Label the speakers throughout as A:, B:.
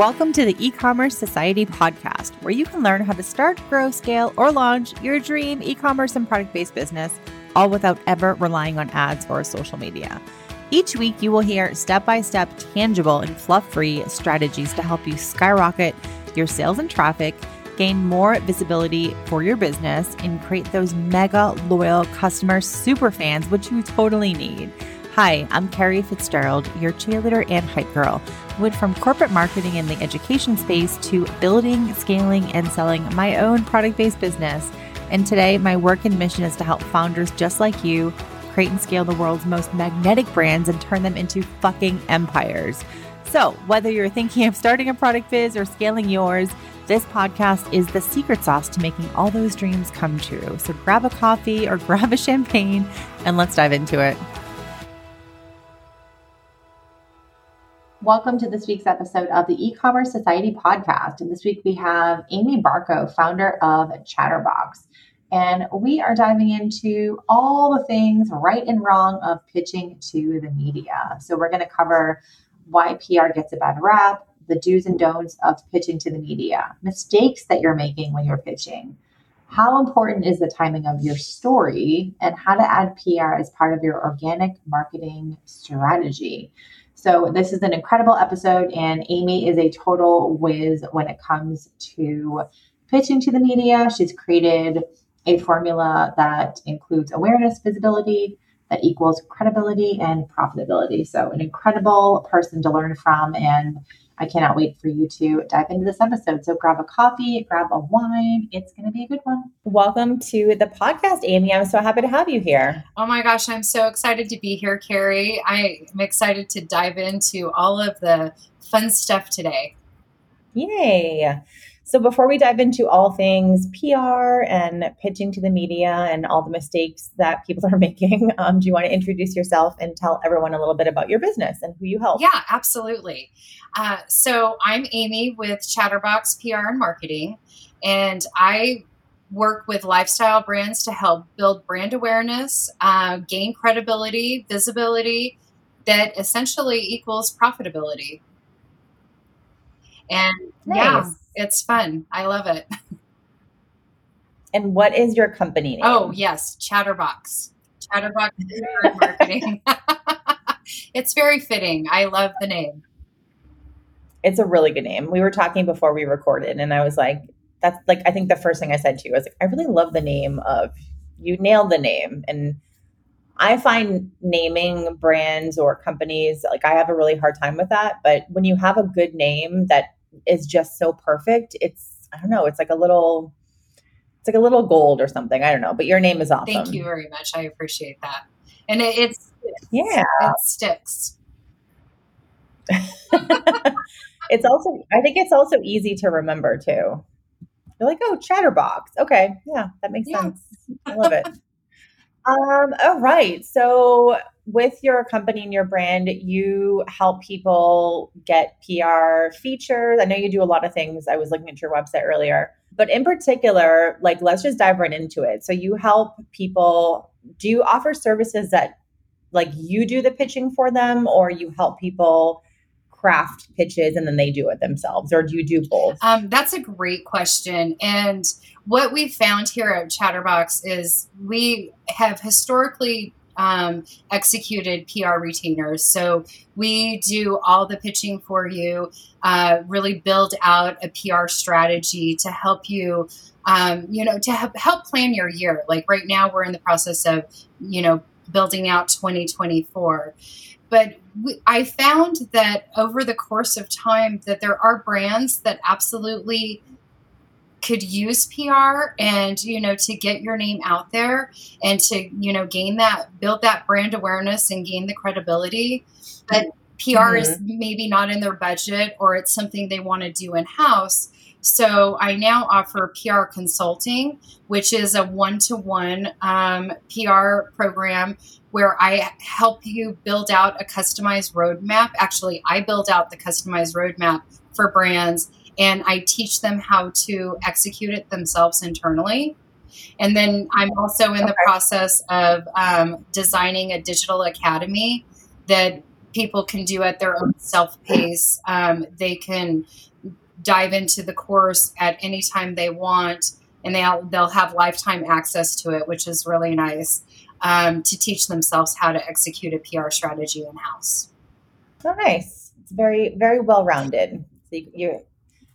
A: Welcome to the e commerce society podcast, where you can learn how to start, grow, scale, or launch your dream e commerce and product based business, all without ever relying on ads or social media. Each week, you will hear step by step, tangible, and fluff free strategies to help you skyrocket your sales and traffic, gain more visibility for your business, and create those mega loyal customer super fans, which you totally need. Hi, I'm Kerrie Fitzgerald, your cheerleader and hype girl. Went from corporate marketing in the education space to building, scaling, and selling my own product based business. And today, my work and mission is to help founders just like you create and scale the world's most magnetic brands and turn them into fucking empires. So, whether you're thinking of starting a product biz or scaling yours, this podcast is the secret sauce to making all those dreams come true. So, grab a coffee or grab a champagne and let's dive into it. Welcome to this week's episode of the E-commerce Society podcast. And this week we have Amy Bartko, founder of Chatterbox. And we are diving into all the things right and wrong of pitching to the media. So we're going to cover why PR gets a bad rap, the do's and don'ts of pitching to the media, mistakes that you're making when you're pitching, how important is the timing of your story, and how to add PR as part of your organic marketing strategy. So, this is an incredible episode, and Amy is a total whiz when it comes to pitching to the media. She's created a formula that includes awareness, visibility, that equals credibility and profitability. So, an incredible person to learn from. And I cannot wait for you to dive into this episode. So grab a coffee, grab a wine. It's going to be a good one. Welcome to the podcast, Amy. I'm so happy to have you here.
B: Oh my gosh, I'm so excited to be here, Kerrie. I'm excited to dive into all of the fun stuff today.
A: Yay. So, before we dive into all things PR and pitching to the media and all the mistakes that people are making, um, do you want to introduce yourself and tell everyone a little bit about your business and who you help?
B: Yeah, absolutely. Uh, so, I'm Amy with Chatterbox PR and Marketing, and I work with lifestyle brands to help build brand awareness, uh, gain credibility, visibility that essentially equals profitability. And nice. yeah, it's fun. I love it.
A: And what is your company name?
B: Oh, yes, Chatterbox. Chatterbox Marketing. it's very fitting. I love the name.
A: It's a really good name. We were talking before we recorded, and I was like, that's like, I think the first thing I said to you was like, I really love the name of, you nailed the name. And I find naming brands or companies, like, I have a really hard time with that. But when you have a good name that is just so perfect. It's I don't know, it's like a little it's like a little gold or something. I don't know, but your name is awesome.
B: Thank you very much. I appreciate that. And it, it's
A: yeah,
B: it sticks.
A: it's also I think it's also easy to remember too. You're like, oh, Chatterbox. Okay, yeah, that makes yeah. sense. I love it. um, all right. So with your company and your brand, you help people get PR features. I know you do a lot of things. I was looking at your website earlier, but in particular, like let's just dive right into it. So you help people. Do you offer services that like you do the pitching for them, or you help people? craft pitches and then they do it themselves or do you do both
B: um, that's a great question and what we've found here at chatterbox is we have historically um, executed PR retainers. So we do all the pitching for you, uh, really build out a PR strategy to help you. Um, you know, to help plan your year. Like right now, we're in the process of, you know, building out 2024 but we, I found that over the course of time that there are brands that absolutely could use PR and you know to get your name out there and to you know gain that build that brand awareness and gain the credibility but PR mm-hmm. is maybe not in their budget or it's something they want to do in house so I now offer PR consulting, which is a one-to-one um, PR program where I help you build out a customized roadmap. Actually, I build out the customized roadmap for brands and I teach them how to execute it themselves internally. And then I'm also in the process of um, designing a digital academy that people can do at their own self pace. Um, they can dive into the course at any time they want, and they'll they'll have lifetime access to it, which is really nice um, to teach themselves how to execute a PR strategy in house.
A: Oh, nice! It's very very well rounded. So you're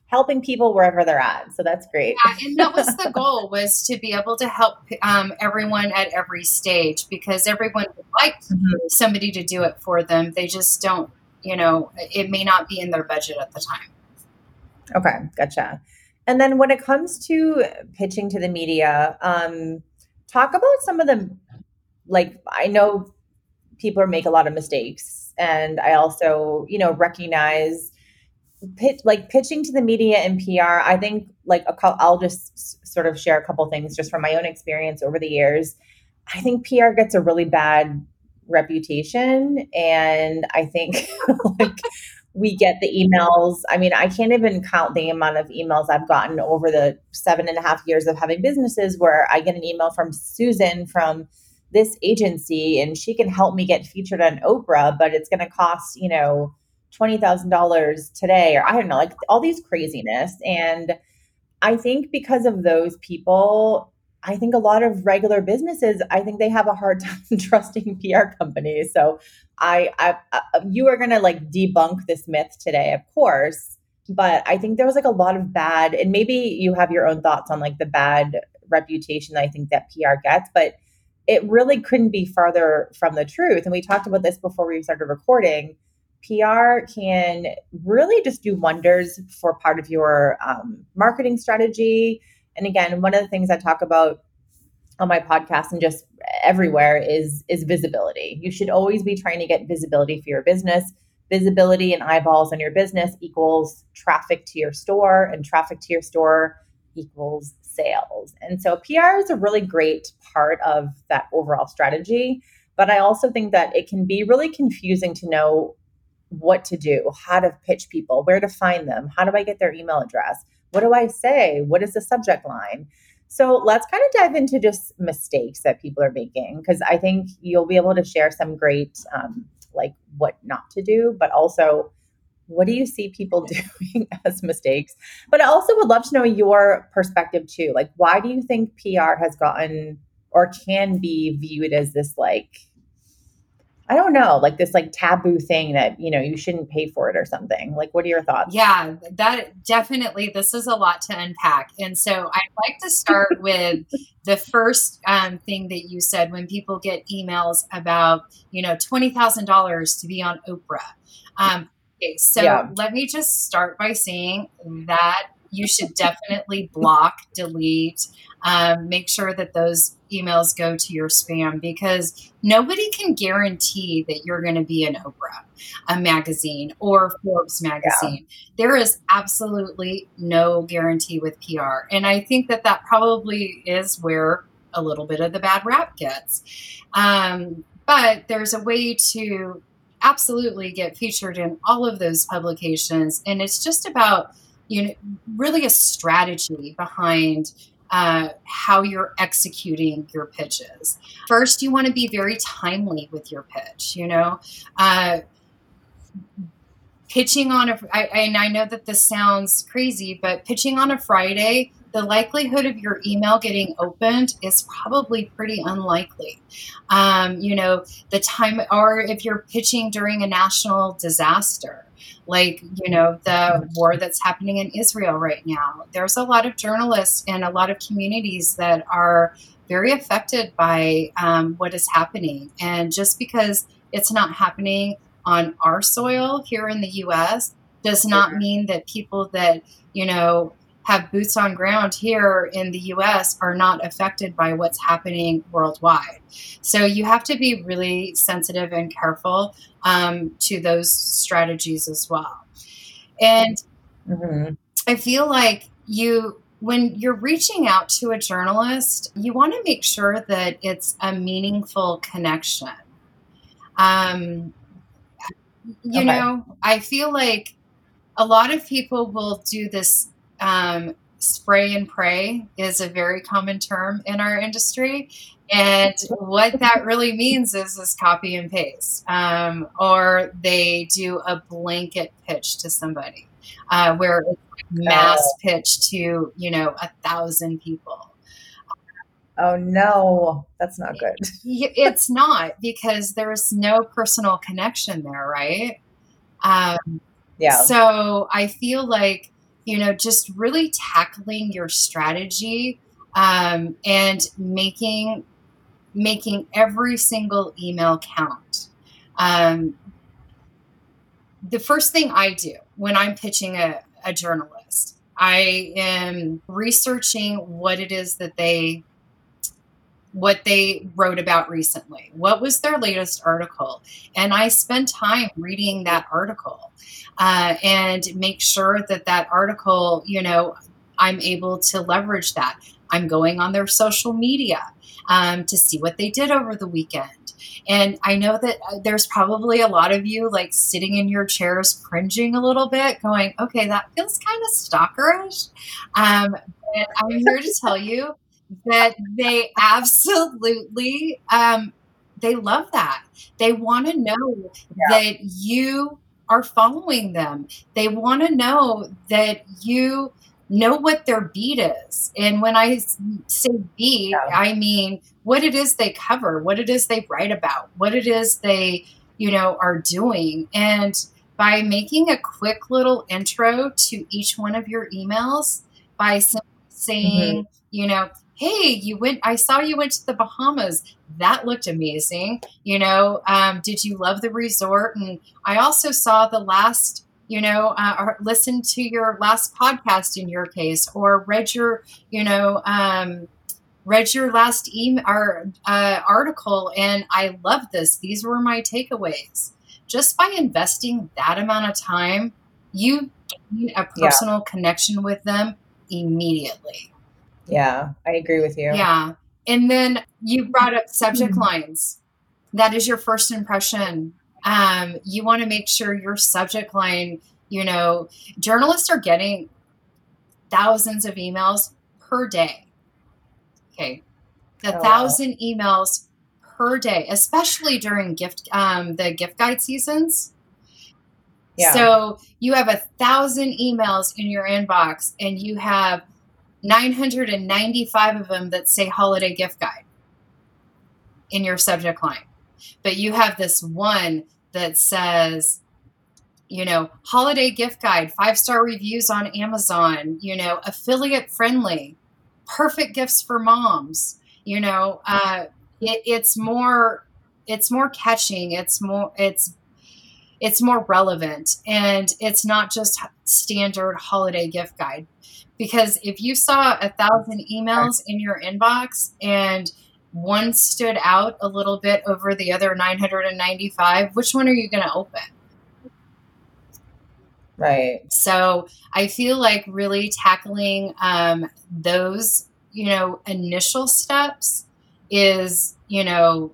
A: helping people wherever they're at. So that's great.
B: Yeah, and that was the goal was to be able to help um, everyone at every stage because everyone would like mm-hmm. somebody to do it for them. They just don't, you know, it may not be in their budget at the time.
A: Okay, gotcha. And then when it comes to pitching to the media, um, talk about some of the like I know people make a lot of mistakes, and I also you know recognize like pitching to the media and PR. I think like I'll just sort of share a couple things just from my own experience over the years. I think PR gets a really bad reputation, and I think like we get the emails. I mean, I can't even count the amount of emails I've gotten over the seven and a half years of having businesses where I get an email from Susan from this agency and she can help me get featured on Oprah, but it's going to cost, you know, $20,000 today, or I don't know, like all these craziness. And I think because of those people, I think a lot of regular businesses, I think they have a hard time trusting PR companies. So I, I, I uh, you are going to like debunk this myth today, of course. But I think there was like a lot of bad, and maybe you have your own thoughts on like the bad reputation that I think that PR gets, but it really couldn't be farther from the truth. And we talked about this before we started recording. PR can really just do wonders for part of your um, marketing strategy. And again, one of the things I talk about on my podcast and just everywhere is is visibility. You should always be trying to get visibility for your business. Visibility and eyeballs on your business equals traffic to your store, and traffic to your store equals sales. And so PR is a really great part of that overall strategy. But I also think that it can be really confusing to know what to do, how to pitch people, where to find them, how do I get their email address, what do I say, what is the subject line. So let's kind of dive into just mistakes that people are making because I think you'll be able to share some great, um, like what not to do, but also what do you see people doing as mistakes? But I also would love to know your perspective too. Like, why do you think PR has gotten or can be viewed as this like I don't know, like this like taboo thing that, you know, you shouldn't pay for it or something. Like what are your thoughts?
B: Yeah, that definitely this is a lot to unpack. And so I'd like to start with the first um, thing that you said when people get emails about, you know, $20,000 to be on Oprah. Um, Okay, so yeah. let me just start by saying that you should definitely block, delete, um, make sure that those emails go to your spam because nobody can guarantee that you're going to be in Oprah, a magazine, or Forbes magazine. Yeah. There is absolutely no guarantee with PR. And I think that that probably is where a little bit of the bad rap gets. Um, but there's a way to absolutely get featured in all of those publications. And it's just about, you know, really a strategy behind uh, how you're executing your pitches. First, you want to be very timely with your pitch, you know. Uh, pitching on a, I, and I know that this sounds crazy, but pitching on a Friday the likelihood of your email getting opened is probably pretty unlikely. Um, you know, the time, or if you're pitching during a national disaster, like, you know, the war that's happening in Israel right now, there's a lot of journalists and a lot of communities that are very affected by um, what is happening. And just because it's not happening on our soil here in the US does not mean that people that, you know, have boots on ground here in the US are not affected by what's happening worldwide. So you have to be really sensitive and careful um, to those strategies as well. And mm-hmm. I feel like you, when you're reaching out to a journalist, you want to make sure that it's a meaningful connection. Um, you okay. know, I feel like a lot of people will do this um, spray and pray is a very common term in our industry. And what that really means is is copy and paste, um, or they do a blanket pitch to somebody. uh, where it's mass pitch to you know a thousand people.
A: Oh no, that's not good.
B: it's not because there's no personal connection there, right? Um, yeah. So I feel like you know just really tackling your strategy um, and making making every single email count. Um, the first thing I do when I'm pitching a, a journalist, I am researching what it is that they what they wrote about recently. What was their latest article? And I spend time reading that article uh, and make sure that that article, you know, I'm able to leverage that. I'm going on their social media um, to see what they did over the weekend. And I know that uh, there's probably a lot of you like sitting in your chairs cringing a little bit, going, okay, that feels kind of stalkerish. Um, and I'm here to tell you that they absolutely um, they love that. They want to know yeah. that you are following them. They want to know that you know what their beat is. And when I say beat, yeah. I mean what it is they cover, what it is they write about, what it is they, you know, are doing. And by making a quick little intro to each one of your emails by saying, mm-hmm. you know, hey, you went, I saw you went to the Bahamas. That looked amazing. You know, um, did you love the resort? And I also saw the last, you know, uh, or listened to your last podcast in your case, or read your, you know, um, read your last email or uh, article, and I love this. These were my takeaways. Just by investing that amount of time, you gain a personal yeah. connection with them immediately.
A: Yeah, I agree with you.
B: Yeah. And then you brought up subject mm-hmm. lines. That is your first impression. Um, you want to make sure your subject line, you know, journalists are getting thousands of emails per day. Okay. A oh, thousand wow. emails per day, especially during gift um, the gift guide seasons. Yeah. So you have a thousand emails in your inbox and you have 995 of them that say holiday gift guide in your subject line. But you have this one that says, you know, holiday gift guide, five star reviews on Amazon, you know, affiliate friendly, perfect gifts for moms. You know, uh, it, it's more, it's more catching. It's more, it's, it's more relevant, and it's not just standard holiday gift guide because if you saw a thousand emails in your inbox and one stood out a little bit over the other 995, which one are you going to open?
A: Right.
B: So I feel like really tackling um, those, you know, initial steps is, you know,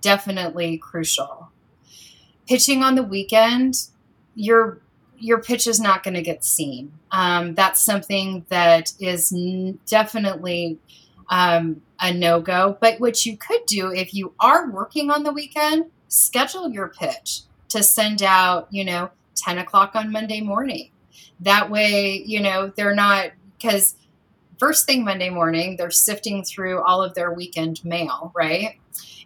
B: definitely crucial. Pitching on the weekend, you're your pitch is not going to get seen. Um, that's something that is n- definitely um, a no go. But what you could do if you are working on the weekend, schedule your pitch to send out, you know, 10 o'clock on Monday morning. That way, you know, they're not, because first thing Monday morning, they're sifting through all of their weekend mail, right?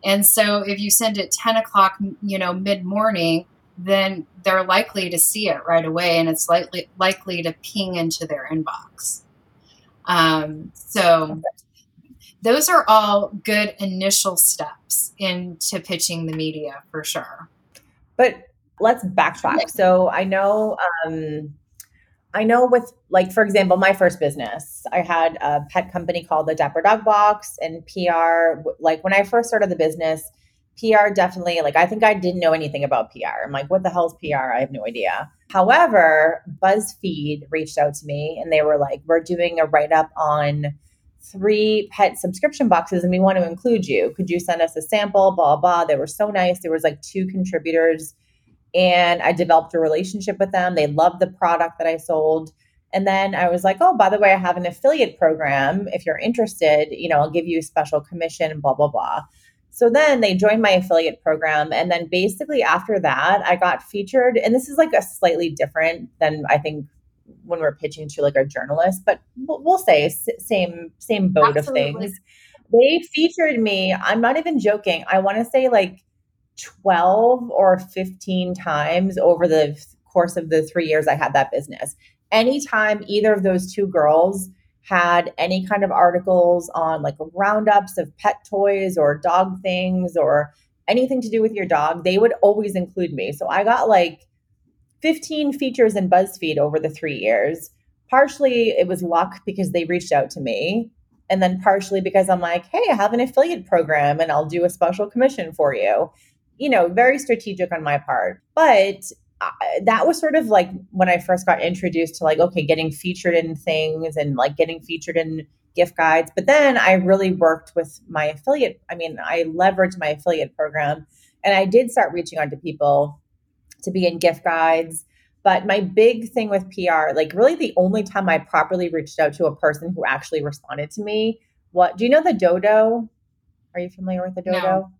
B: And so if you send it 10 o'clock, you know, mid morning, then they're likely to see it right away and it's likely likely to ping into their inbox. Um, so those are all good initial steps into pitching the media for sure.
A: But let's backtrack. So I know um, I know with like for example, my first business, I had a pet company called the Dapper Dog Box and PR. Like when I first started the business, PR definitely, like, I think I didn't know anything about PR. I'm like, what the hell's PR? I have no idea. However, BuzzFeed reached out to me and they were like, we're doing a write up on three pet subscription boxes and we want to include you. Could you send us a sample? Blah, blah. They were so nice. There was like two contributors and I developed a relationship with them. They loved the product that I sold. And then I was like, oh, by the way, I have an affiliate program. If you're interested, you know, I'll give you a special commission, blah, blah, blah. So then they joined my affiliate program. And then basically after that, I got featured. And this is like a slightly different than I think when we're pitching to like our journalists, but we'll say same, same boat Absolutely. of things. They featured me. I'm not even joking. I want to say like 12 or 15 times over the course of the three years I had that business. Anytime either of those two girls had any kind of articles on like roundups of pet toys or dog things or anything to do with your dog, they would always include me. So I got like 15 features in BuzzFeed over the three years. Partially it was luck because they reached out to me. And then partially because I'm like, hey, I have an affiliate program and I'll do a special commission for you. You know, very strategic on my part. But uh, that was sort of like when I first got introduced to like, okay, getting featured in things and like getting featured in gift guides. But then I really worked with my affiliate. I mean, I leveraged my affiliate program and I did start reaching out to people to be in gift guides. But my big thing with PR, like really the only time I properly reached out to a person who actually responded to me, what do you know the dodo? Are you familiar with the dodo? No.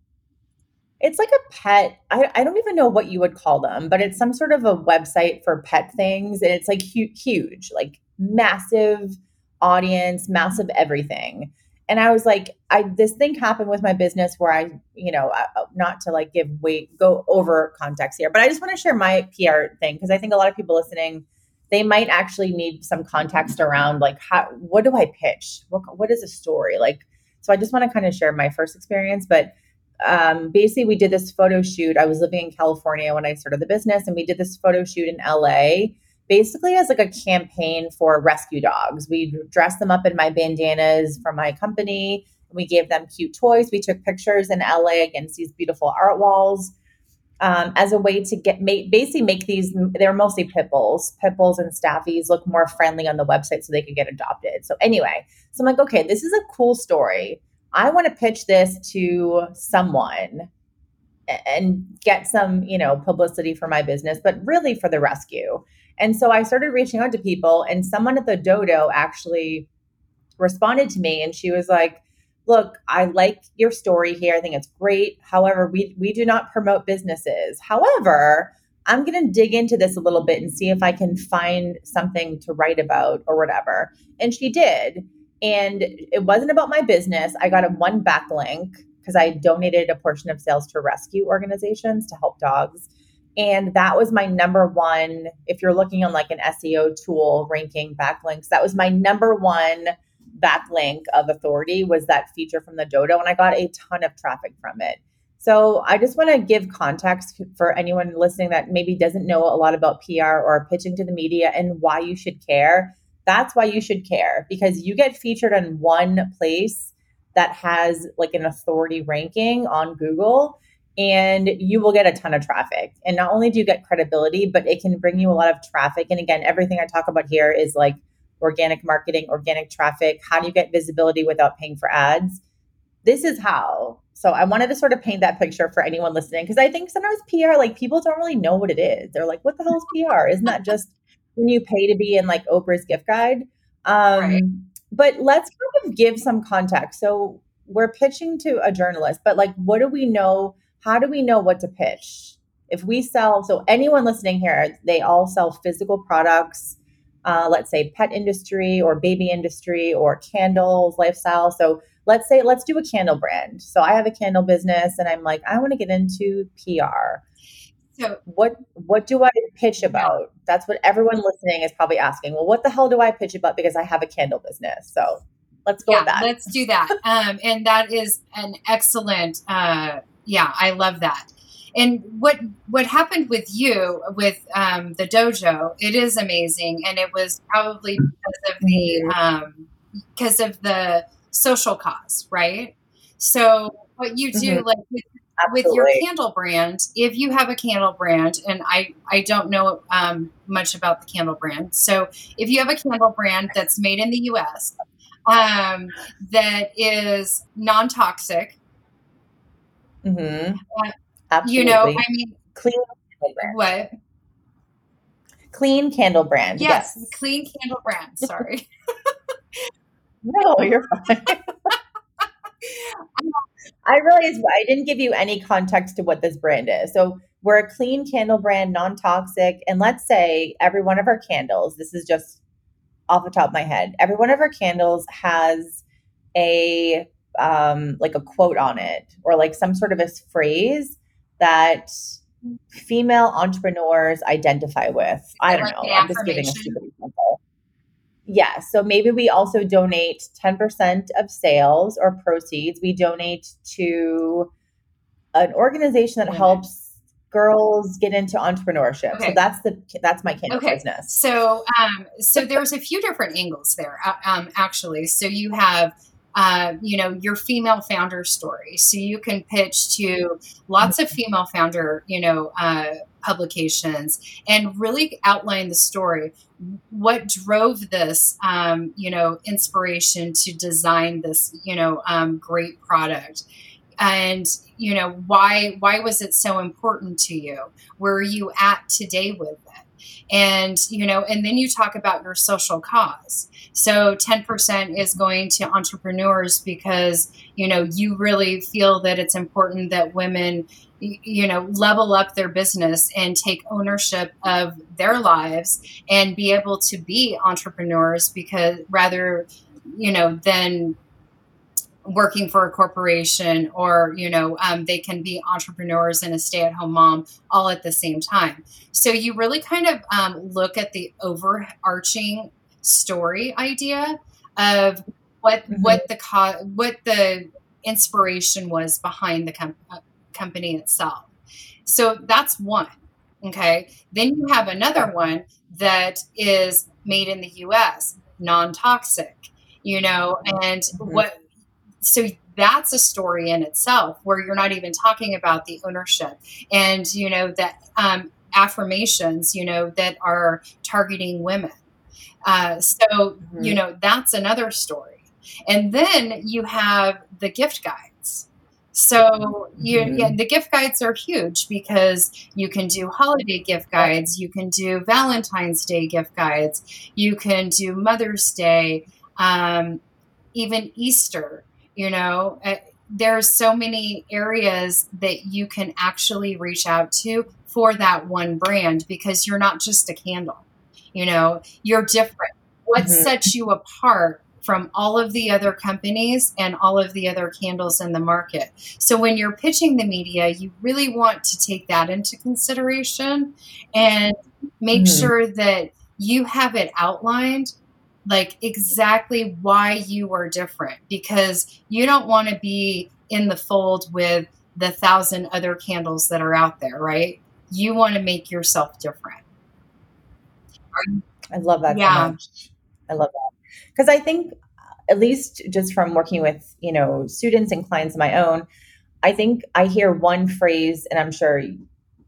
A: It's like a pet. I, I don't even know what you would call them, but it's some sort of a website for pet things. And it's like hu- huge, like massive audience, massive everything. And I was like, I this thing happened with my business where I, you know, uh, not to like give weight, go over context here, but I just want to share my PR thing because I think a lot of people listening, they might actually need some context around like how what do I pitch? What what is a story like? So I just want to kind of share my first experience, but um, basically we did this photo shoot. I was living in California when I started the business, and we did this photo shoot in LA, basically as like a campaign for rescue dogs. We dressed them up in my bandanas from my company. We gave them cute toys. We took pictures in LA against these beautiful art walls. Um, as a way to get make, basically make these they're mostly pit bulls pit bulls and staffies look more friendly on the website so they could get adopted so anyway so i'm like okay this is a cool story I want to pitch this to someone and get some, you know, publicity for my business, but really for the rescue. And so I started reaching out to people, and someone at the dodo actually responded to me, and she was like, "Look, I like your story here. I think it's great. However, we we do not promote businesses. However." I'm going to dig into this a little bit and see if I can find something to write about or whatever. And she did. And it wasn't about my business. I got a one backlink because I donated a portion of sales to rescue organizations to help dogs. And that was my number one. If you're looking on like an SEO tool ranking backlinks, that was my number one backlink of authority was that feature from the dodo. And I got a ton of traffic from it. So I just want to give context for anyone listening that maybe doesn't know a lot about PR or pitching to the media and why you should care that's why you should care because you get featured in one place that has like an authority ranking on Google and you will get a ton of traffic. And not only do you get credibility, but it can bring you a lot of traffic. And again, everything I talk about here is like organic marketing, organic traffic. How do you get visibility without paying for ads? This is how. So I wanted to sort of paint that picture for anyone listening because I think sometimes PR, like people don't really know what it is. They're like, what the hell is PR? Isn't that just when you pay to be in like Oprah's gift guide. Um, right. But let's kind of give some context. So we're pitching to a journalist, but like, what do we know? How do we know what to pitch? If we sell, so anyone listening here, they all sell physical products, uh, let's say pet industry or baby industry or candles, lifestyle. So let's say, let's do a candle brand. So I have a candle business and I'm like, I want to get into PR. So what what do I pitch about? That's what everyone listening is probably asking. Well, what the hell do I pitch about? Because I have a candle business. So let's go
B: yeah,
A: with that.
B: Let's do that. Um, and that is an excellent. Uh, yeah, I love that. And what what happened with you with um, the dojo? It is amazing, and it was probably because of the mm-hmm. um, because of the social cause, right? So what you do, mm-hmm. like with Absolutely. with your candle brand, if you have a candle brand, and I, I don't know um, much about the candle brand. So if you have a candle brand that's made in the US um, that is non toxic,
A: mm-hmm.
B: uh, you know, I mean,
A: clean
B: what?
A: Clean candle brand.
B: Yes, yes. clean candle brand. Sorry.
A: no, you're fine. I realized I didn't give you any context to what this brand is. So we're a clean candle brand, non-toxic, and let's say every one of our candles, this is just off the top of my head, every one of our candles has a um like a quote on it or like some sort of a phrase that female entrepreneurs identify with. I don't know. I'm just giving a stupid. Yeah. So maybe we also donate 10% of sales or proceeds. We donate to an organization that helps girls get into entrepreneurship. Okay. So that's the that's my candle okay. business.
B: So um so there's a few different angles there uh, um actually. So you have uh, you know your female founder story. So you can pitch to lots of female founder you know uh, publications and really outline the story. What drove this um, you know inspiration to design this you know um, great product? And you know why why was it so important to you? Where are you at today with it and you know and then you talk about your social cause. So 10% is going to entrepreneurs because, you know, you really feel that it's important that women, you know, level up their business and take ownership of their lives and be able to be entrepreneurs because rather, you know, than working for a corporation or you know um, they can be entrepreneurs and a stay-at-home mom all at the same time so you really kind of um, look at the overarching story idea of what mm-hmm. what the co- what the inspiration was behind the com- uh, company itself. So that's one. Okay. Then you have another one that is made in the US, non toxic, you know, and mm-hmm. what, so that's a story in itself where you're not even talking about the ownership and, you know, that um, affirmations, you know, that are targeting women uh, so, mm-hmm. you know, that's another story. And then you have the gift guides. So you, mm-hmm. yeah, the gift guides are huge because you can do holiday gift guides, you can do Valentine's Day gift guides, you can do Mother's Day, um, even Easter. You know, uh, there's so many areas that you can actually reach out to for that one brand because you're not just a candle. You know, you're different. What mm-hmm. sets you apart from all of the other companies and all of the other candles in the market. So when you're pitching the media, you really want to take that into consideration and make mm-hmm. sure that you have it outlined like exactly why you are different because you don't want to be in the fold with the thousand other candles that are out there, right? You want to make yourself different.
A: I love that yeah. so. I love that. Because I think at least just from working with, you know, students and clients of my own, I think I hear one phrase, and I'm sure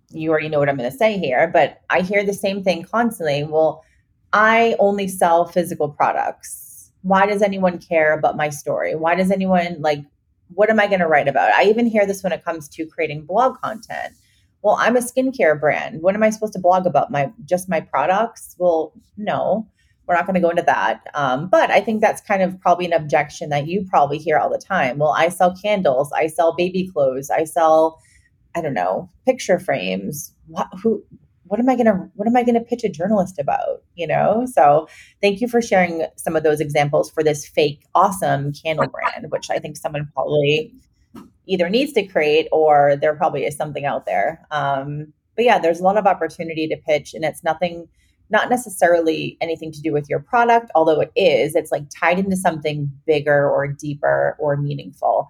A: you already know what I'm going to say here, but I hear the same thing constantly. Well, I only sell physical products. Why does anyone care about my story? Why does anyone like, what am I going to write about? I even hear this when it comes to creating blog content. Well i'm a skincare brand. What am i supposed to blog about? My just my products? Well no we're not going to go into that. Um, but i think that's kind of probably an objection that you probably hear all the time. Well i sell candles. I sell baby clothes. I sell i don't know picture frames. What, who what am i to what am i to pitch a journalist about you know so thank you for sharing some of those examples for this fake awesome candle brand which i think someone probably either needs to create or there probably is something out there. Um, but yeah, there's a lot of opportunity to pitch, and it's nothing, not necessarily anything to do with your product, although it is. It's like tied into something bigger or deeper or meaningful.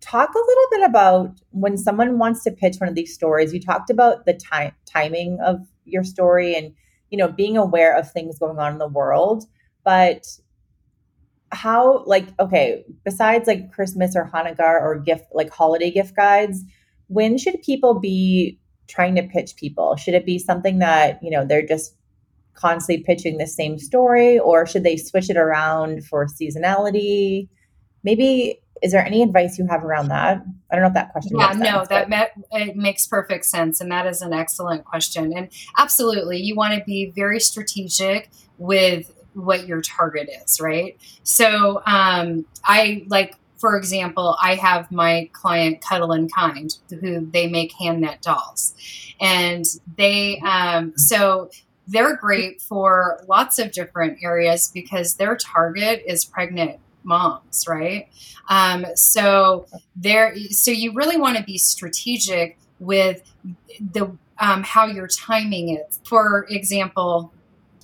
A: Talk a little bit about when someone wants to pitch one of these stories. You talked about the time timing of your story and you know being aware of things going on in the world, but how like okay besides like christmas or hanukkah or gift like holiday gift guides when should people be trying to pitch people should it be something that you know they're just constantly pitching the same story or should they switch it around for seasonality maybe is there any advice you have around that i don't know if that question
B: yeah no sense, that but. it makes perfect sense and that is an excellent question and absolutely you want to be very strategic with what your target is, right? So um, I like for example, I have my client Cuddle and Kind, who they make hand knit dolls, and they um, so they're great for lots of different areas because their target is pregnant moms, right? Um, so there, so you really want to be strategic with the um, how you're timing it. For example,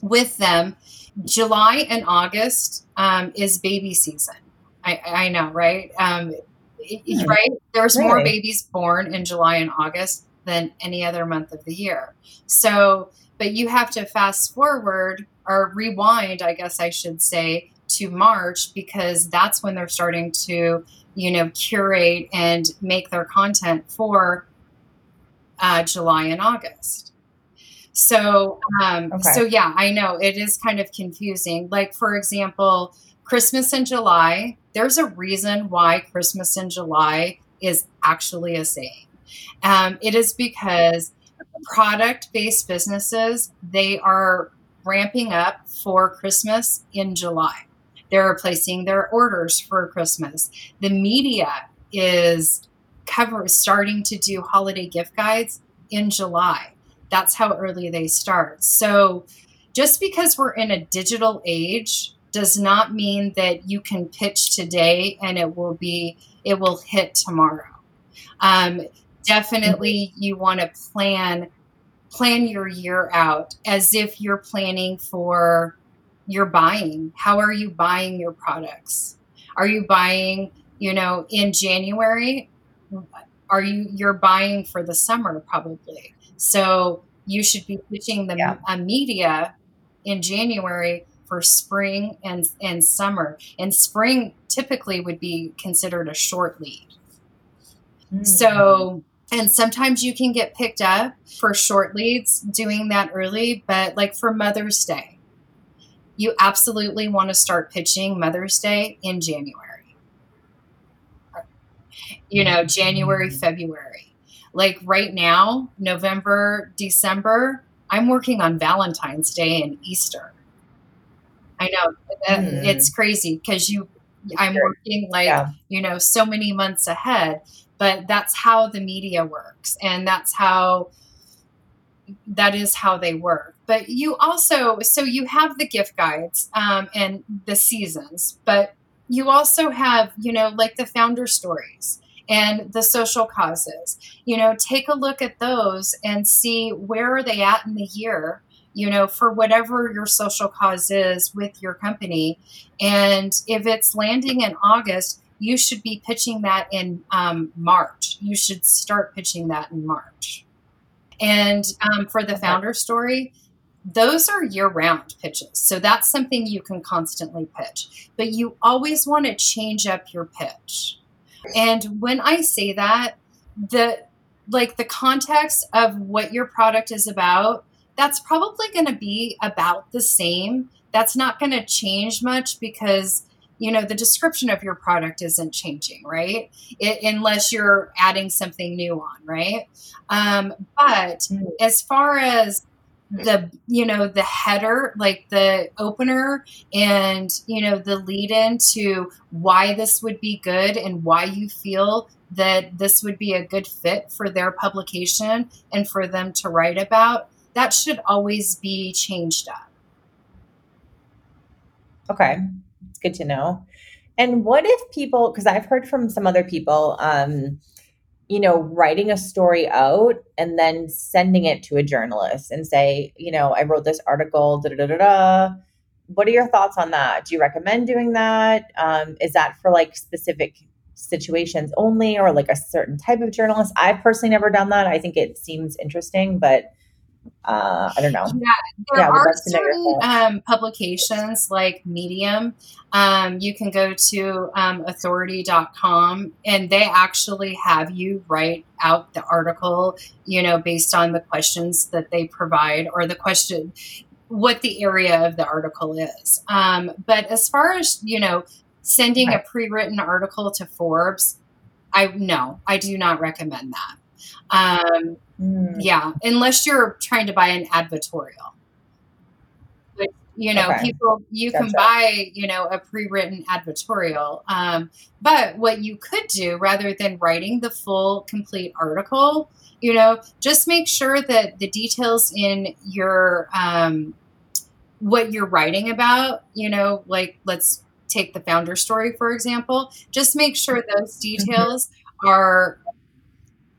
B: with them, July and August um, is baby season. I, I know, right? Um, yeah. Right? There's really? more babies born in July and August than any other month of the year. So, but you have to fast forward or rewind, I guess I should say, to March because that's when they're starting to, you know, curate and make their content for uh, July and August. So, um, okay. so yeah, I know it is kind of confusing. Like, for example, Christmas in July, there's a reason why Christmas in July is actually a saying. Um, it is because product based businesses, they are ramping up for Christmas in July. They're placing their orders for Christmas. The media is cover starting to do holiday gift guides in July. That's how early they start. So just because we're in a digital age does not mean that you can pitch today and it will be it will hit tomorrow. Um, definitely, you want to plan plan your year out as if you're planning for your buying. How are you buying your products? Are you buying, you know, in January? Are you you're buying for the summer probably? So you should be pitching the yeah. a media in January for spring and, and summer. And spring typically would be considered a short lead. Mm-hmm. So, and sometimes you can get picked up for short leads doing that early, but like for Mother's Day, you absolutely want to start pitching Mother's Day in January. You know, January, mm-hmm. February. Like right now, November, December, I'm working on Valentine's Day and Easter. I know mm. it's crazy because you, I'm working like yeah. you know so many months ahead, but that's how the media works, and that's how that is how they work. But you also, so you have the gift guides um, and the seasons, but you also have, you know, like the founder stories and the social causes. You know, take a look at those and see where are they at in the year you know, for whatever your social cause is with your company. And if it's landing in August, you should be pitching that in um, March. You should start pitching that in March. And um, for the founder story, those are year round pitches. So that's something you can constantly pitch. But you always want to change up your pitch. And when I say that, the like the context of what your product is about that's probably going to be about the same. That's not going to change much because you know the description of your product isn't changing right it, unless you're adding something new on right um, but mm-hmm. as far as the you know the header like the opener and you know the lead in to why this would be good and why you feel that this would be a good fit for their publication and for them to write about that should always be changed up.
A: Okay, it's good to know. And what if people, because I've heard from some other people, um, you know, writing a story out and then sending it to a journalist and say, you know, I wrote this article, da da da da. What are your thoughts on that? Do you recommend doing that? Um, is that for like specific situations only or like a certain type of journalist? I've personally never done that. I think it seems interesting, but uh, I don't know.
B: Yeah, there yeah, are certain um, publications like Medium. Um, you can go to um, authority.com and they actually have you write out the article, you know, based on the questions that they provide or the question, what the area of the article is. Um, but as far as, you know, sending right. a pre written article to Forbes, I no, I do not recommend that. Um, mm. Yeah, unless you're trying to buy an advertorial. you know
A: Okay.
B: people you can buy you know a pre-written advertorial um, but what you could do rather than writing the full complete article you know just make sure that the details in your um, what you're writing about you know like let's take the founder story for example just make sure those details are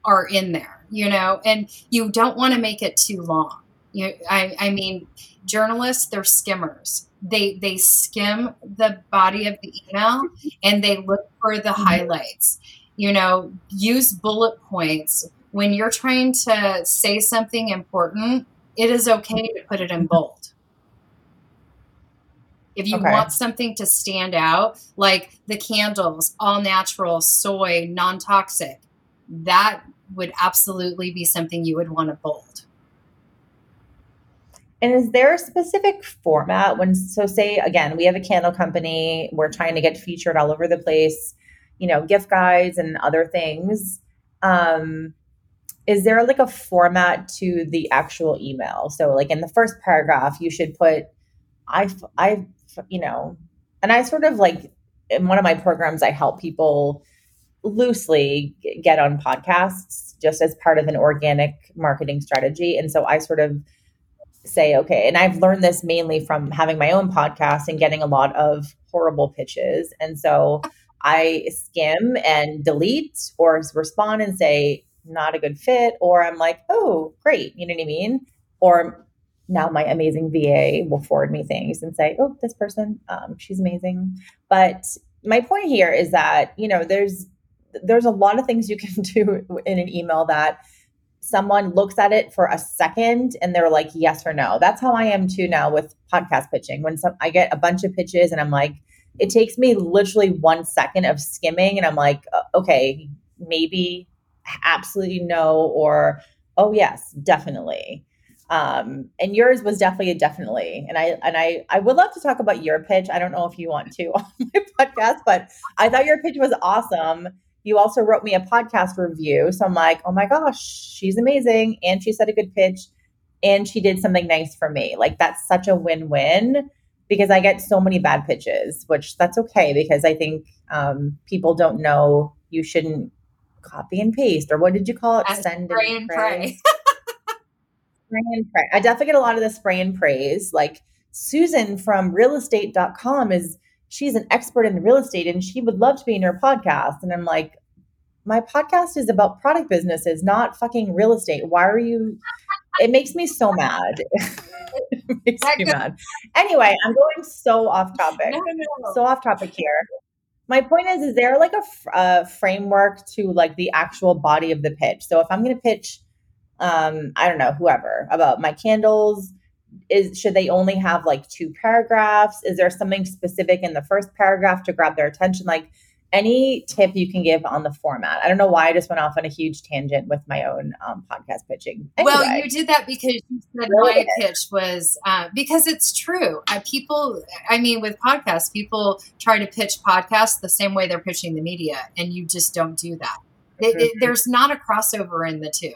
B: are in there you know and you don't want to make it too long. You I, I mean journalists they're skimmers. They they skim the body of the email and they look for the
A: Mhm.
B: highlights. You know use bullet points. When you're trying to say something important it is okay to put it in bold. If you
A: Okay.
B: want something to stand out like the candles all natural soy non-toxic that would absolutely be something you would want to bold
A: And is there a specific format when, so say again, we have a candle company, we're trying to get featured all over the place, you know, gift guides and other things. Um, is there like a format to the actual email? So, like in the first paragraph, you should put, I, I, you know, and I sort of like in one of my programs, I help people loosely get on podcasts just as part of an organic marketing strategy. And so I sort of say, okay, and I've learned this mainly from having my own podcast and getting a lot of horrible pitches. And so I skim and delete or respond and say, not a good fit, or I'm like, oh, great. You know what I mean? Or now my amazing VA will forward me things and say, oh, this person, um, she's amazing. But my point here is that, you know, there's there's a lot of things you can do in an email that someone looks at it for a second and they're like yes or no. That's how I am too now with podcast pitching. When some I get a bunch of pitches and I'm like it takes me literally 1 second of skimming and I'm like uh, okay, maybe absolutely no or oh yes, definitely. Um and yours was definitely a definitely. And I and I I would love to talk about your pitch. I don't know if you want to on my podcast, but I thought your pitch was awesome you also wrote me a podcast review. So I'm like, oh my gosh, she's amazing. And she said a good pitch and she did something nice for me. Like that's such a win win because I get so many bad pitches, which that's okay because I think um, people don't know you shouldn't copy and paste or what did you call it? Send
B: spray and pray.
A: spray and pray. I definitely get a lot of the spray and praise. Like Susan from realestate.com is she's an expert in real estate and she would love to be in your podcast. And I'm like, my podcast is about product businesses, not fucking real estate. Why are you? It makes me so mad. it makes me mad. Anyway, I'm going so off topic.
B: no, no.
A: So off topic here. My point is, is there like a, f- a framework to like the actual body of the pitch? So if I'm going to pitch, um, I don't know, whoever about my candles, is should they only have like two paragraphs? Is there something specific in the first paragraph to grab their attention? Like any tip you can give on the format? I don't know why I just went off on a huge tangent with my own um, podcast pitching.
B: Well, you did that because you said
A: Really
B: my pitch was uh, because it's true. Uh, people, I mean, with podcasts, people try to pitch podcasts the same way they're pitching the media, and you just don't do that. It, it,
A: Mhm.
B: there's not a crossover in the two.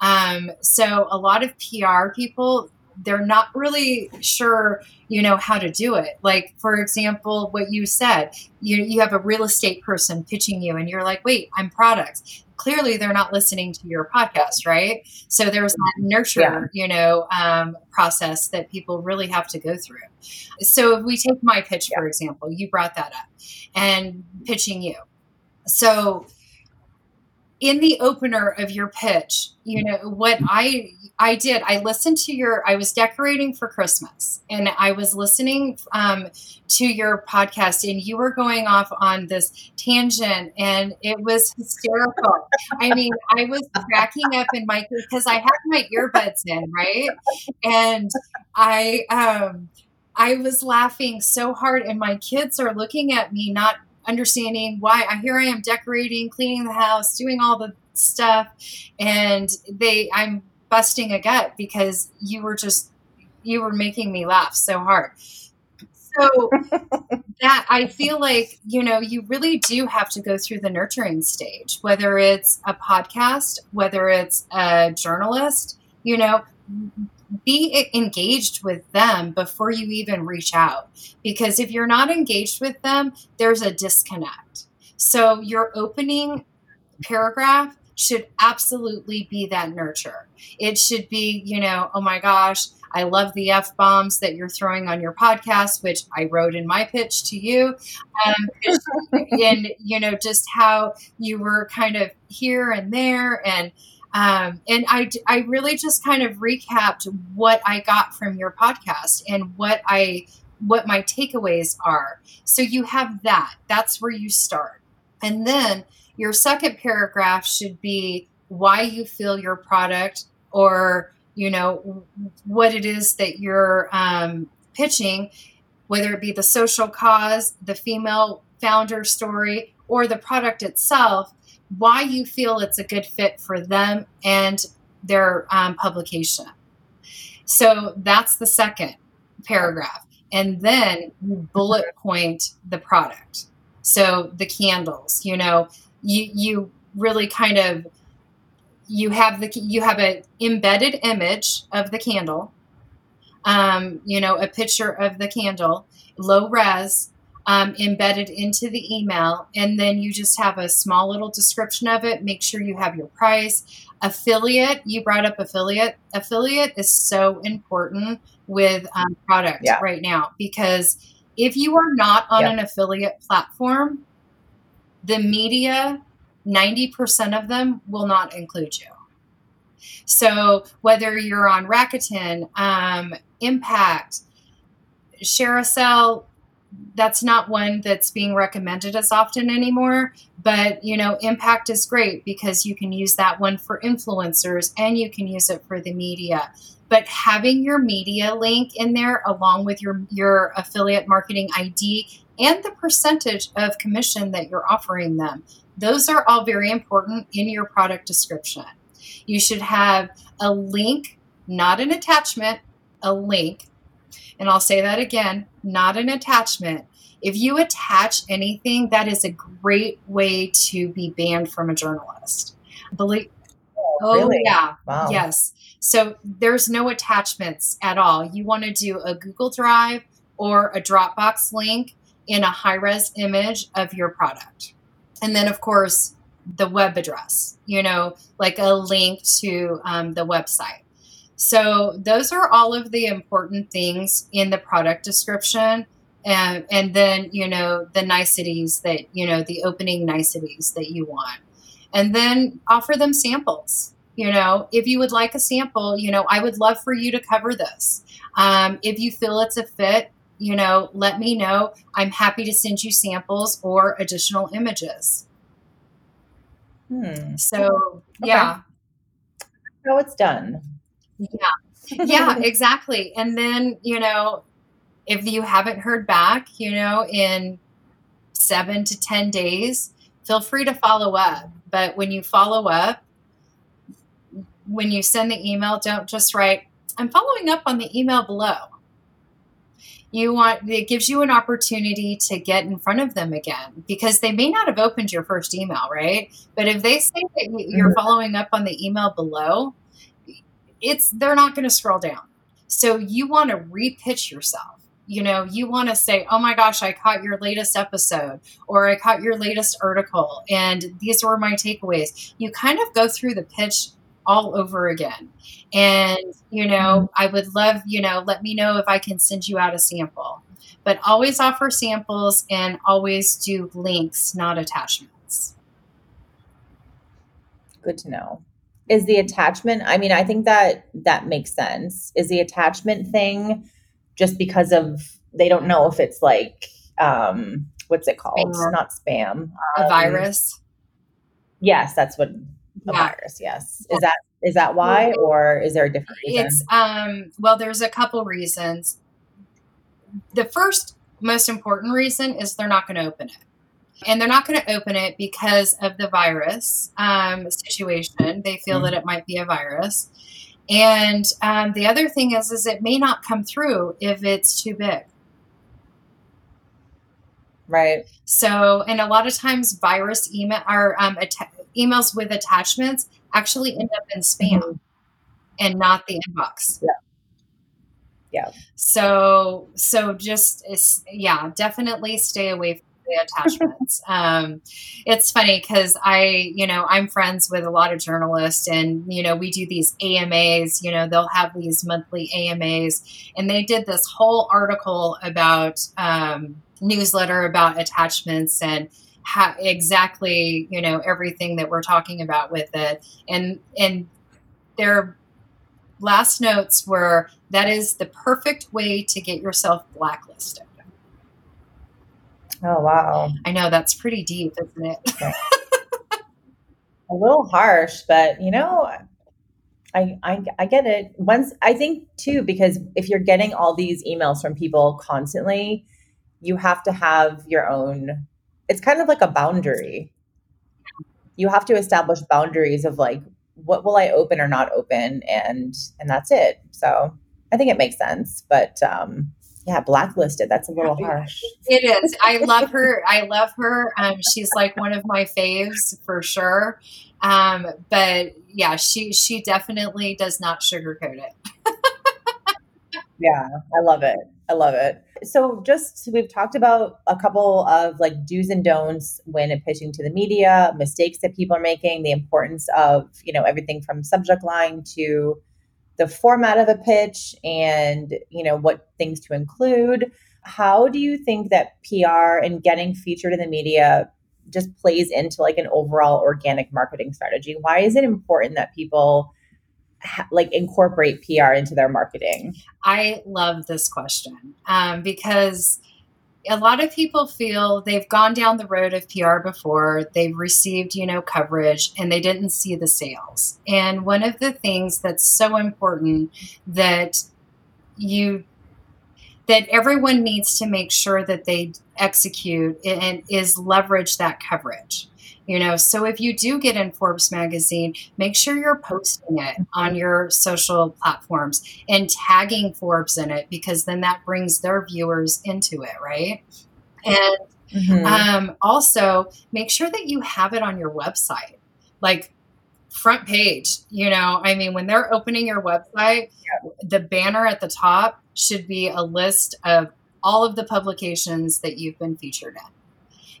B: Um, so a lot of PR people, they're not really sure, you know, how to do it. Like, for example, what you said, you, you have a real estate person pitching you, and you're like, wait, I'm products. Clearly, they're not listening to your podcast, right? So there's that nurture,
A: Yeah.
B: you know, um, process that people really have to go through. So if we take my pitch, for example, you brought that up and pitching you. So in the opener of your pitch, you know, what I I did, I listened to your I was decorating for Christmas and I was listening um, to your podcast and you were going off on this tangent and it was hysterical. I mean, I was cracking up in my because I had my earbuds in, right? And I um I was laughing so hard and my kids are looking at me not understanding why I here I am decorating, cleaning the house, doing all the stuff and they I'm busting a gut because you were just you were making me laugh so hard. So that I feel like, you know, you really do have to go through the nurturing stage, whether it's a podcast, whether it's a journalist, you know, be engaged with them before you even reach out. Because if you're not engaged with them, there's a disconnect. So your opening paragraph should absolutely be that nurture. It should be, you know, oh my gosh, I love the F bombs that you're throwing on your podcast, which I wrote in my pitch to you. Um, and, you know, just how you were kind of here and there. And, um, and I, I really just kind of recapped what I got from your podcast and what I, what my takeaways are. So you have that. That's where you start. And then your second paragraph should be why you feel your product or you know what it is that you're um, pitching whether it be the social cause the female founder story or the product itself why you feel it's a good fit for them and their um, publication. So that's the second paragraph. And then you bullet point the product. So the candles you know you you really kind of you have the you have an embedded image of the candle um, you know a picture of the candle low res um, embedded into the email. And then you just have a small little description of it. Make sure you have your price. Affiliate you brought up affiliate. Affiliate is so important with um, product yeah. right now because if you are not on an affiliate platform the media 90% of them will not include you. So whether you're on Rakuten, um, Impact, ShareASale, that's not one that's being recommended as often anymore. But you know, Impact is great because you can use that one for influencers and you can use it for the media. But having your media link in there along with your your affiliate marketing ID and the percentage of commission that you're offering them, those are all very important in your product description. You should have a link, not an attachment, a link. And I'll say that again not an attachment. If you attach anything, that is a great way to be banned from a journalist. Believe. Oh, really? yeah. Wow. Yes. So there's no attachments at all. You want to do a Google Drive or a Dropbox link in a high res image of your product. And then, of course, the web address, you know, like a link to um, the website. So those are all of the important things in the product description. And, and then, you know, the niceties that, you know, the opening niceties that you want. And then offer them samples. You know, if you would like a sample, you know, I would love for you to cover this. Um, if you feel it's a fit, you know, let me know. I'm happy to send you samples or additional images. Hmm. So, okay. yeah.
A: How it's done.
B: Yeah. Yeah, exactly. And then, you know, if you haven't heard back, you know, in seven to 10 days, feel free to follow up. But when you follow up, when you send the email, don't just write, I'm following up on the email below you want it gives you an opportunity to get in front of them again because they may not have opened your first email right but if they say that you're mm-hmm. following up on the email below it's they're not going to scroll down so you want to repitch yourself you know you want to say oh my gosh i caught your latest episode or i caught your latest article and these were my takeaways you kind of go through the pitch all over again. And, you know, mm-hmm. I would love, you know, let me know if I can send you out a sample. But always offer samples and always do links, not attachments.
A: Good to know. Is the attachment, I mean, I think that that makes sense. Is the attachment thing just because of they don't know if it's like um what's it called? Spam. Not spam.
B: A um, virus.
A: Yes, that's what a yeah. virus. Yes. Is that is that why, or is there a different reason?
B: It's um. Well, there's a couple reasons. The first most important reason is they're not going to open it. And they're not going to open it because of the virus um, situation. They feel mm-hmm. that it might be a virus. And um, the other thing is, is it may not come through if it's too big.
A: Right.
B: So, and a lot of times, virus email or um, att- emails with attachments actually end up in spam mm-hmm. and not the inbox.
A: Yeah. Yeah.
B: So so just yeah, definitely stay away attachments. um, it's funny because I, you know, I'm friends with a lot of journalists, and you know, we do these AMAs. You know, they'll have these monthly AMAs, and they did this whole article about um, newsletter about attachments and how exactly you know everything that we're talking about with it, and and their last notes were that is the perfect way to get yourself blacklisted.
A: Oh wow!
B: I know that's pretty deep, isn't it?
A: a little harsh, but you know, I, I I get it. Once I think too, because if you're getting all these emails from people constantly, you have to have your own. It's kind of like a boundary. You have to establish boundaries of like what will I open or not open, and and that's it. So I think it makes sense, but um, yeah, blacklisted. That's a little harsh.
B: It is. I love her. I love her. Um, she's like one of my faves for sure. Um, but yeah, she she definitely does not sugarcoat it.
A: yeah, I love it. I love it. So just we've talked about a couple of like do's and don'ts when pitching to the media, mistakes that people are making, the importance of, you know, everything from subject line to the format of a pitch and you know what things to include. How do you think that pr and getting featured in the media just plays into like an overall organic marketing strategy? Why is it important that people ha- like incorporate pr into their marketing?
B: I love this question um, because a lot of people feel they've gone down the road of PR before, they've received, you know, coverage and they didn't see the sales. And one of the things that's so important that you that everyone needs to make sure that they execute and is leverage that coverage you know so if you do get in forbes magazine make sure you're posting it on your social platforms and tagging forbes in it because then that brings their viewers into it right and mm-hmm. um, also make sure that you have it on your website like front page you know i mean when they're opening your website yeah. the banner at the top should be a list of all of the publications that you've been featured in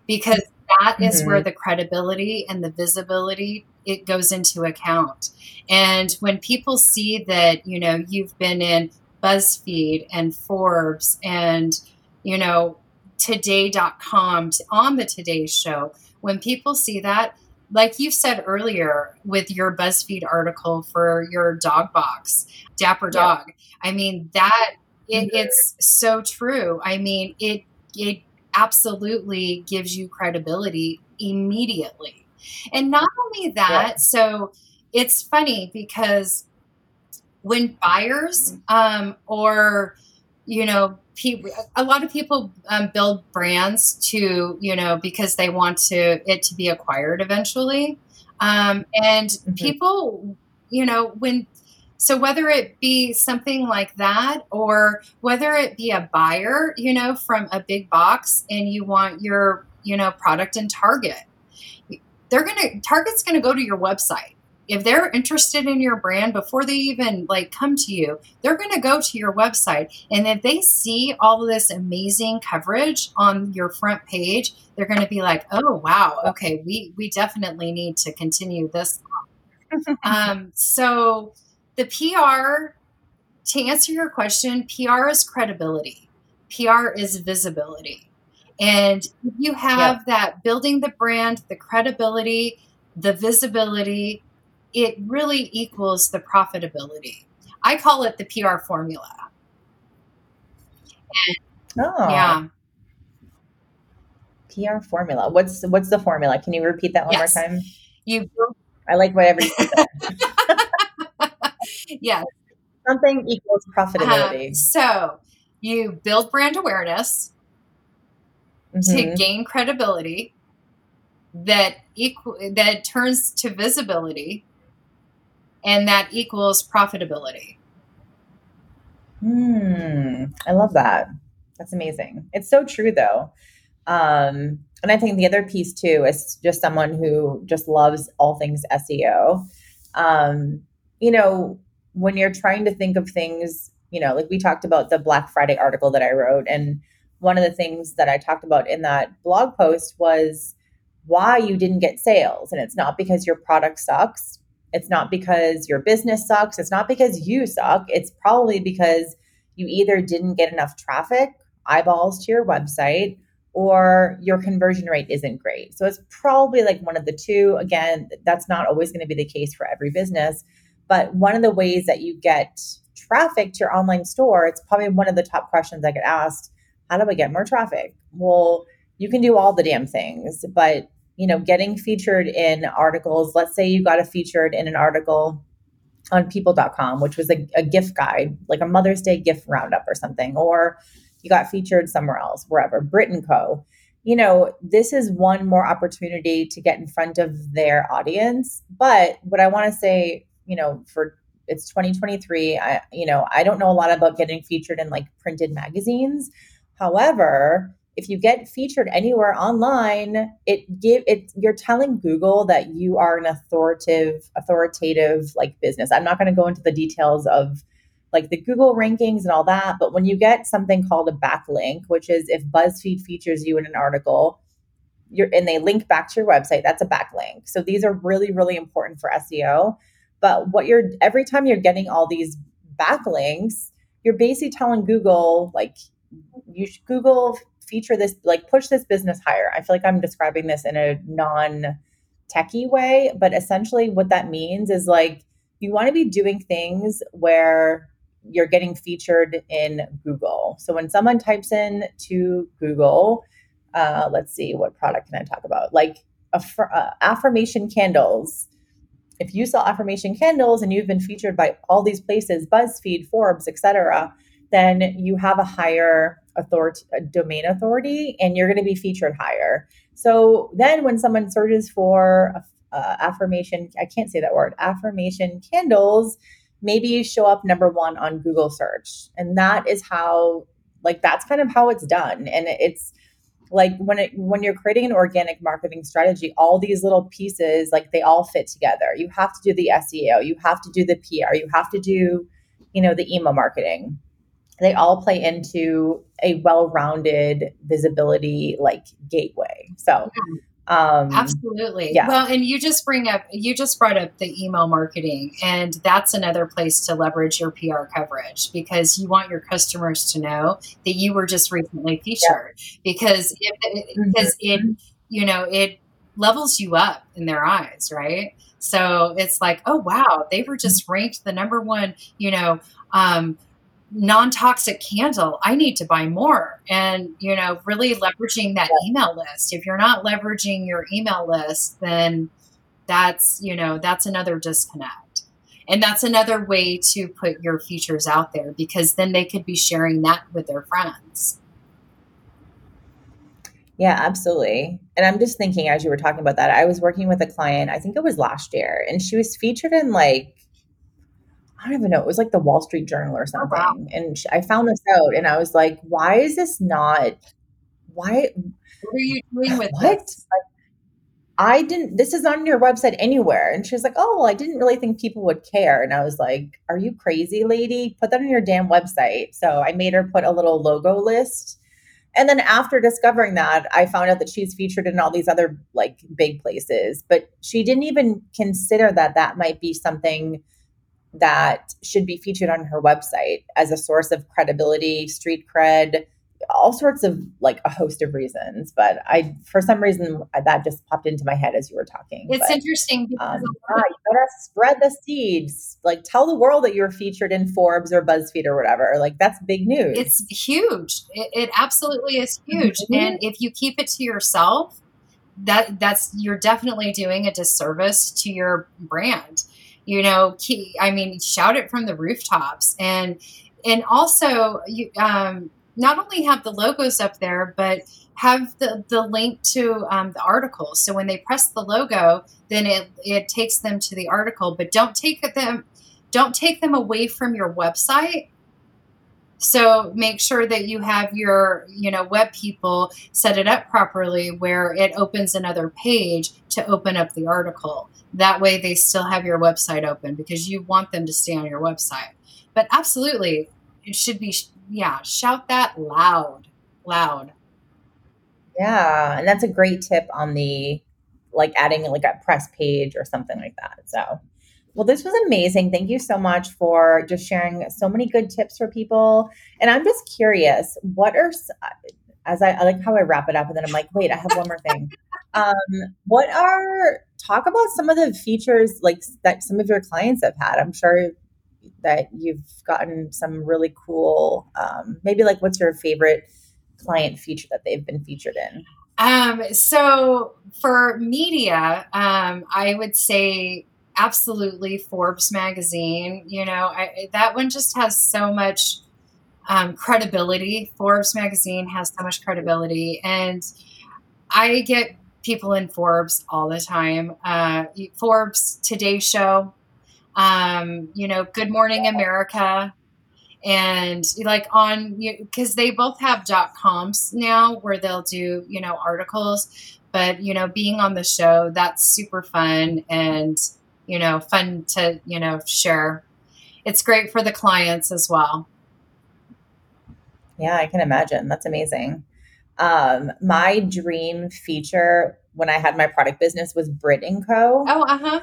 B: because that mm-hmm. is where the credibility and the visibility it goes into account. And when people see that, you know, you've been in BuzzFeed and Forbes and, you know, today.com on the Today show, when people see that, like you said earlier with your BuzzFeed article for your dog box, Dapper Dog, yeah. I mean, that it, mm-hmm. it's so true. I mean, it, it absolutely gives you credibility immediately. And not only that, yeah. so it's funny because when buyers um, or you know people, a lot of people um, build brands to you know because they want to it to be acquired eventually um, and mm-hmm. people you know when so whether it be something like that or whether it be a buyer, you know, from a big box and you want your, you know, product in Target, they're going to Target's going to go to your website. If they're interested in your brand before they even like come to you, they're going to go to your website and if they see all of this amazing coverage on your front page, they're going to be like, "Oh, wow. Okay, we we definitely need to continue this." um so the PR, to answer your question, PR is credibility, PR is visibility. And if you have yep. that building the brand, the credibility, the visibility, it really equals the profitability. I call it the PR formula.
A: And, oh. Yeah. PR formula. What's what's the formula? Can you repeat that one yes. more time? You I like whatever you said.
B: Yes.
A: Something equals profitability.
B: Um, so you build brand awareness mm-hmm. to gain credibility that equal that turns to visibility and that equals profitability.
A: Hmm. I love that. That's amazing. It's so true though. Um, and I think the other piece too is just someone who just loves all things SEO. Um, you know, when you're trying to think of things you know, like we talked about the Black Friday article that I wrote. And one of the things that I talked about in that blog post was why you didn't get sales. And it's not because your product sucks. It's not because your business sucks. It's not because you suck. It's probably because you either didn't get enough traffic, eyeballs to your website, or your conversion rate isn't great. So it's probably like one of the two. Again, that's not always going to be the case for every business. But one of the ways that you get traffic to your online store, it's probably one of the top questions I get asked. How do I get more traffic? Well, you can do all the damn things, but you know, getting featured in articles, let's say you got a featured in an article on people.com, which was a, a gift guide, like a Mother's Day gift roundup or something, or you got featured somewhere else, wherever, Brit and Co. You know, this is one more opportunity to get in front of their audience. But what I want to say, you know, for it's 2023, I, you know, I don't know a lot about getting featured in like printed magazines. However, if you get featured anywhere online, it give it you're telling Google that you are an authoritative authoritative like business. I'm not going to go into the details of like the Google rankings and all that. But when you get something called a backlink, which is if BuzzFeed features you in an article, you're, and they link back to your website, that's a backlink. So these are really, really important for SEO. But what you're every time you're getting all these backlinks, you're basically telling Google, like, you should Google feature this, like push this business higher. I feel like I'm describing this in a non techie way, but essentially what that means is like you want to be doing things where you're getting featured in Google. So when someone types in to Google, uh, let's see, what product can I talk about? Like aff- uh, affirmation candles. If you sell affirmation candles and you've been featured by all these places, BuzzFeed, Forbes, etc., then you have a higher authority, domain authority, and you're going to be featured higher. So then, when someone searches for uh, affirmation, I can't say that word, affirmation candles, maybe you show up number one on Google search. And that is how, like, that's kind of how it's done. And it's like when it when you're creating an organic marketing strategy, all these little pieces, like they all fit together. You have to do the SEO, you have to do the PR, you have to do, you know, the email marketing. They all play into a well-rounded visibility like gateway. So
B: um, Absolutely. Yeah. Well, and you just bring up, you just brought up the email marketing, and that's another place to leverage your PR coverage because you want your customers to know that you were just recently featured. Yeah. Because if it, mm-hmm. because it, you know, it levels you up in their eyes, right? So it's like, oh wow, they were just ranked the number one, you know, um, non-toxic candle i need to buy more. And you know really leveraging that email list. If you're not leveraging your email list then that's you know that's another disconnect. And that's another way to put your features out there because then they could be sharing that with their friends.
A: Yeah absolutely. And i'm just thinking as you were talking about that i was working with a client i think it was last year and she was featured in like I don't even know. It was like the Wall Street Journal or something. Oh, wow. And she, I found this out and I was like, why is this not, why?
B: What are you doing with what? This?
A: Like, I didn't, this is on your website anywhere. And she was like, oh, well, I didn't really think people would care. And I was like, are you crazy, lady? Put that on your damn website. So I made her put a little logo list. And then after discovering that, I found out that she's featured in all these other like big places, but she didn't even consider that that might be something that should be featured on her website as a source of credibility, street cred, all sorts of like a host of reasons. But I, for some reason, that just popped into my head as you were talking.
B: It's
A: but,
B: interesting because um,
A: yeah, you gotta spread the seeds. Like tell the world that you're featured in Forbes or BuzzFeed or whatever. Like that's big news.
B: It's huge. It, it absolutely is huge. Mm-hmm. And if you keep it to yourself, that that's you're definitely doing a disservice to your brand you know i mean shout it from the rooftops. And and also you um, not only have the logos up there but have the, the link to um, the article. So when they press the logo then it, it takes them to the article. But don't take them don't take them away from your website so make sure that you have your, you know, web people set it up properly where it opens another page to open up the article. That way they still have your website open because you want them to stay on your website. But absolutely, it should be yeah shout that loud loud
A: yeah and that's a great tip on the like adding like a press page or something like that so well, this was amazing. Thank you so much for just sharing so many good tips for people. And I'm just curious, what are as I, I, like how I wrap it up, and then I'm like, wait, I have one more thing. Um, what are talk about some of the features like that some of your clients have had? I'm sure that you've gotten some really cool. Um, maybe like, what's your favorite client feature that they've been featured in?
B: Um, so for media, um, I would say absolutely Forbes magazine. You know, I, that one just has so much um, credibility. Forbes magazine has so much credibility, and I get people in Forbes all the time. Uh, Forbes, Today Show, um, you know, Good Morning America, and like on because they both have dot coms now where they'll do you know articles, but you know, being on the show that's super fun and you know fun to you know share. It's great for the clients as well.
A: Yeah, I can imagine. That's amazing. Um, my dream feature when I had my product business was Brit and Co.
B: Oh, uh huh.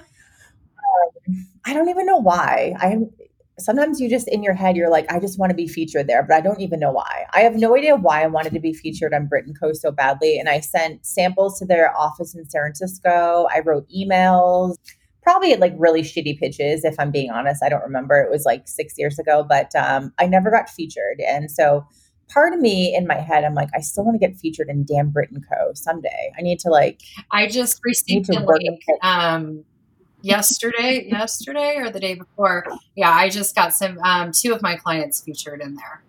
A: Um, I don't even know why. I sometimes you just in your head you're like, I just want to be featured there, but I don't even know why. I have no idea why I wanted to be featured on Brit and Co. so badly, and I sent samples to their office in San Francisco. I wrote emails probably like really shitty pitches if i'm being honest i don't remember it was like six years ago but um, i never got featured and so part of me in my head, I'm like, I still want to get featured in Dan Brit and Co. someday. I need to like.
B: I just received a link um, yesterday, yesterday or the day before. Yeah, I just got some um, two of my clients featured in there.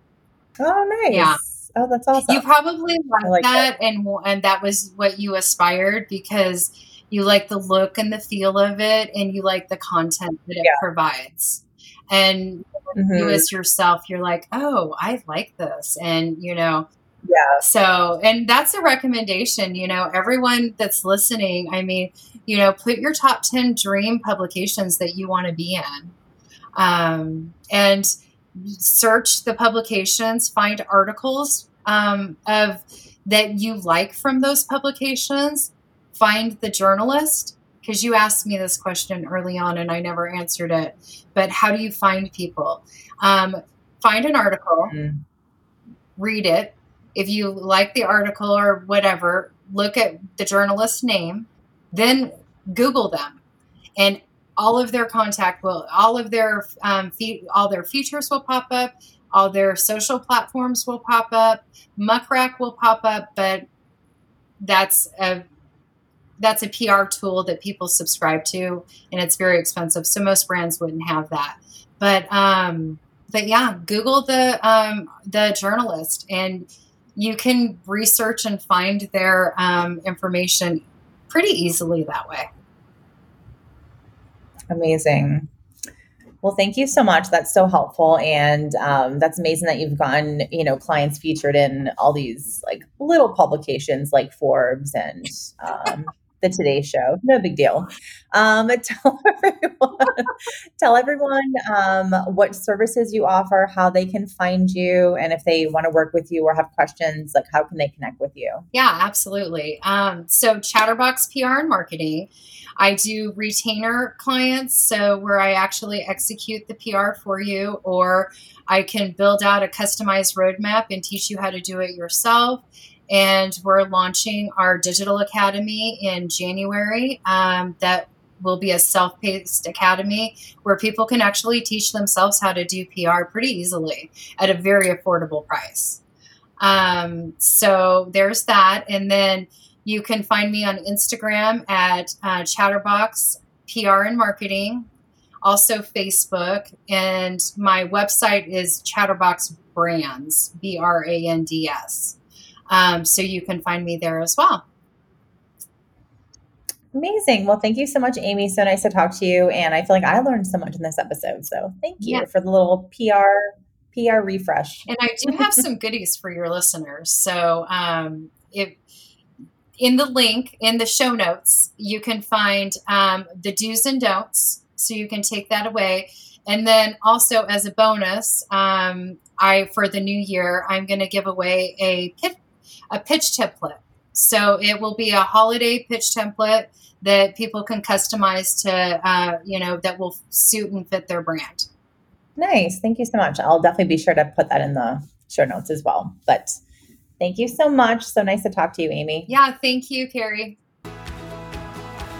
A: Oh, nice. Yeah. Oh, that's awesome.
B: You probably like, like that, that, and and that was what you aspired because you like the look and the feel of it, and you like the content that it yeah. provides. And mm-hmm. you as yourself, you're like, oh, I like this. And, you know,
A: yeah.
B: So, and that's a recommendation, you know, everyone that's listening, I mean, you know, put your top 10 dream publications that you want to be in. Um, and search the publications, find articles um, of that you like from those publications, find the journalist because you asked me this question early on and I never answered it. But how do you find people? Um, find an article, mm. read it. If you like the article or whatever, look at the journalist's name, then Google them, and all of their contact will, all of their um, fe- all their features will pop up, all their social platforms will pop up, Muck Rack will pop up, but that's a that's a PR tool that people subscribe to, and it's very expensive. So most brands wouldn't have that. But um, but yeah, Google the um, the journalist, and you can research and find their um, information pretty easily that way.
A: Amazing. Well, thank you so much. That's so helpful, and um, that's amazing that you've gotten you know clients featured in all these like little publications like Forbes and um, the Today Show. No big deal. Um, tell everyone, tell everyone um, what services you offer, how they can find you, and if they want to work with you or have questions, like how can they connect with you?
B: Yeah, absolutely. Um, so Chatterbox PR and Marketing. I do retainer clients, so where I actually execute the PR for you, or I can build out a customized roadmap and teach you how to do it yourself and we're launching our digital academy in January. Um, that will be a self-paced academy where people can actually teach themselves how to do PR pretty easily at a very affordable price. Um, so there's that, and then you can find me on Instagram at uh, Chatterbox PR and Marketing, also Facebook, and my website is Chatterbox Brands, B R A N D S. Um, so you can find me there as well.
A: Amazing. Well, thank you so much, Amy. So nice to talk to you. And I feel like I learned so much in this episode. So thank you yeah. for the little PR PR refresh.
B: And I do have some goodies for your listeners. So um, if in the link in the show notes, you can find um, the do's and don'ts. So you can take that away. And then also as a bonus, um, I for the new year, I'm going to give away a pitch, a pitch template. So it will be a holiday pitch template that people can customize to, uh, you know, that will suit and fit their brand.
A: Nice. Thank you so much. I'll definitely be sure to put that in the show notes as well. But thank you so much. So nice to talk to you, Amy.
B: Yeah. Thank you, Kerrie.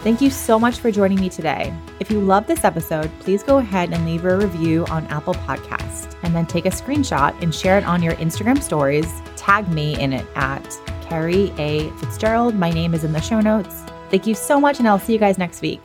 A: Thank you so much for joining me today. If you love this episode, please go ahead and leave a review on Apple Podcast and then take a screenshot and share it on your Instagram stories. Tag me in it at Kerrie A. Fitzgerald. My name is in the show notes. Thank you so much, and I'll see you guys next week.